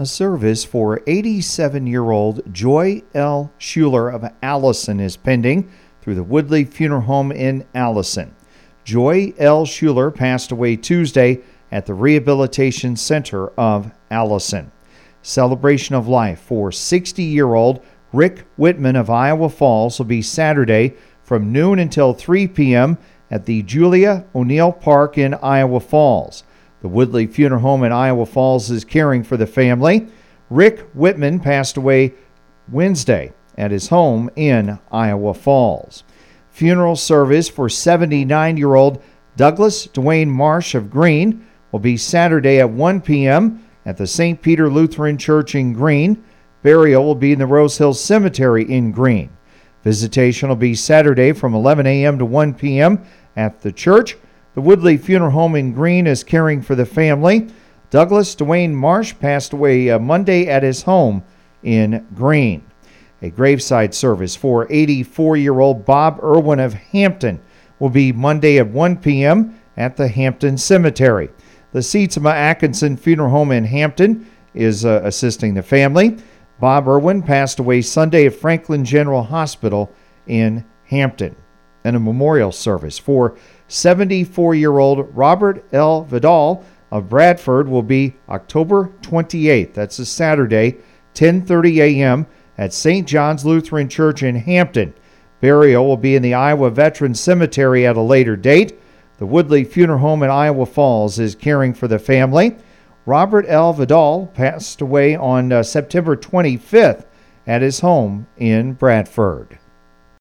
A service for 87 year old Joy L. Schuler of Allison is pending through the Woodley Funeral Home in Allison. Joy L. Schuler passed away Tuesday at the Rehabilitation Center of Allison. Celebration of life for 60 year old Rick Whitman of Iowa Falls will be Saturday from noon until 3 p.m. at the Julia O'Neill Park in Iowa Falls. The Woodley Funeral Home in Iowa Falls is caring for the family. Rick Whitman passed away Wednesday at his home in Iowa Falls. Funeral service for 79 year old Douglas Dwayne Marsh of Greene will be Saturday at 1 p.m. at the St. Peter Lutheran Church in Greene. Burial will be in the Rose Hill Cemetery in Greene. Visitation will be Saturday from 11 a.m. to 1 p.m. at the church. The Woodley Funeral Home in Greene is caring for the family. Douglas Dwayne Marsh passed away uh, Monday at his home in Greene. A graveside service for 84 year old Bob Irwin of Hampton will be Monday at 1 p.m. at the Hampton Cemetery. The Seatsma Atkinson Funeral Home in Hampton is uh, assisting the family. Bob Irwin passed away Sunday at Franklin General Hospital in Hampton. And a memorial service for 74 year old Robert L. Vidal of Bradford will be October 28th. That's a Saturday, 10:30 a.m. at St. John's Lutheran Church in Hampton. Burial will be in the Iowa Veterans Cemetery at a later date. The Woodley Funeral Home in Iowa Falls is caring for the family. Robert L. Vidal passed away on uh, September 25th at his home in Bradford.